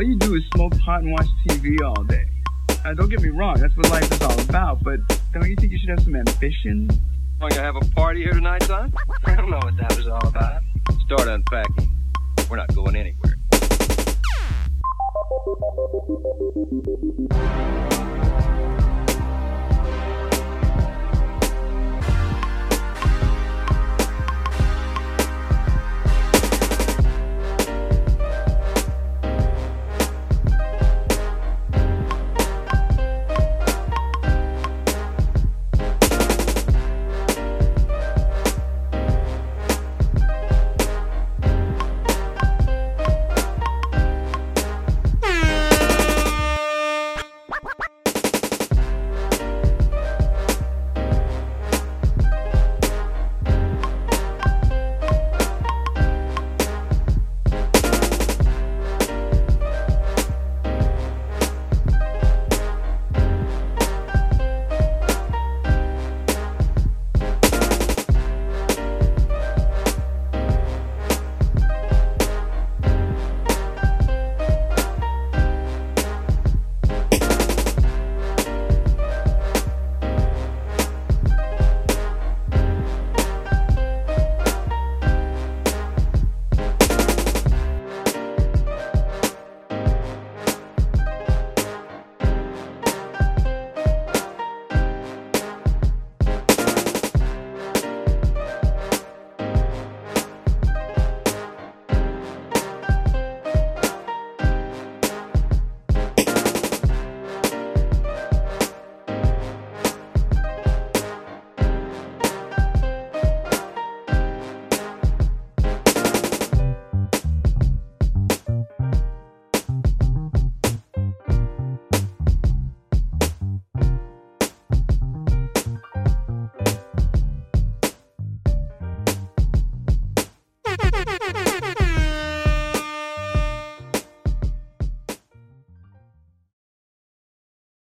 all you do is smoke pot and watch TV all day. Uh, don't get me wrong, that's what life is all about, but don't you think you should have some ambition? Want to have a party here tonight, son? I don't know what that was all about. Start unpacking. We're not going anywhere.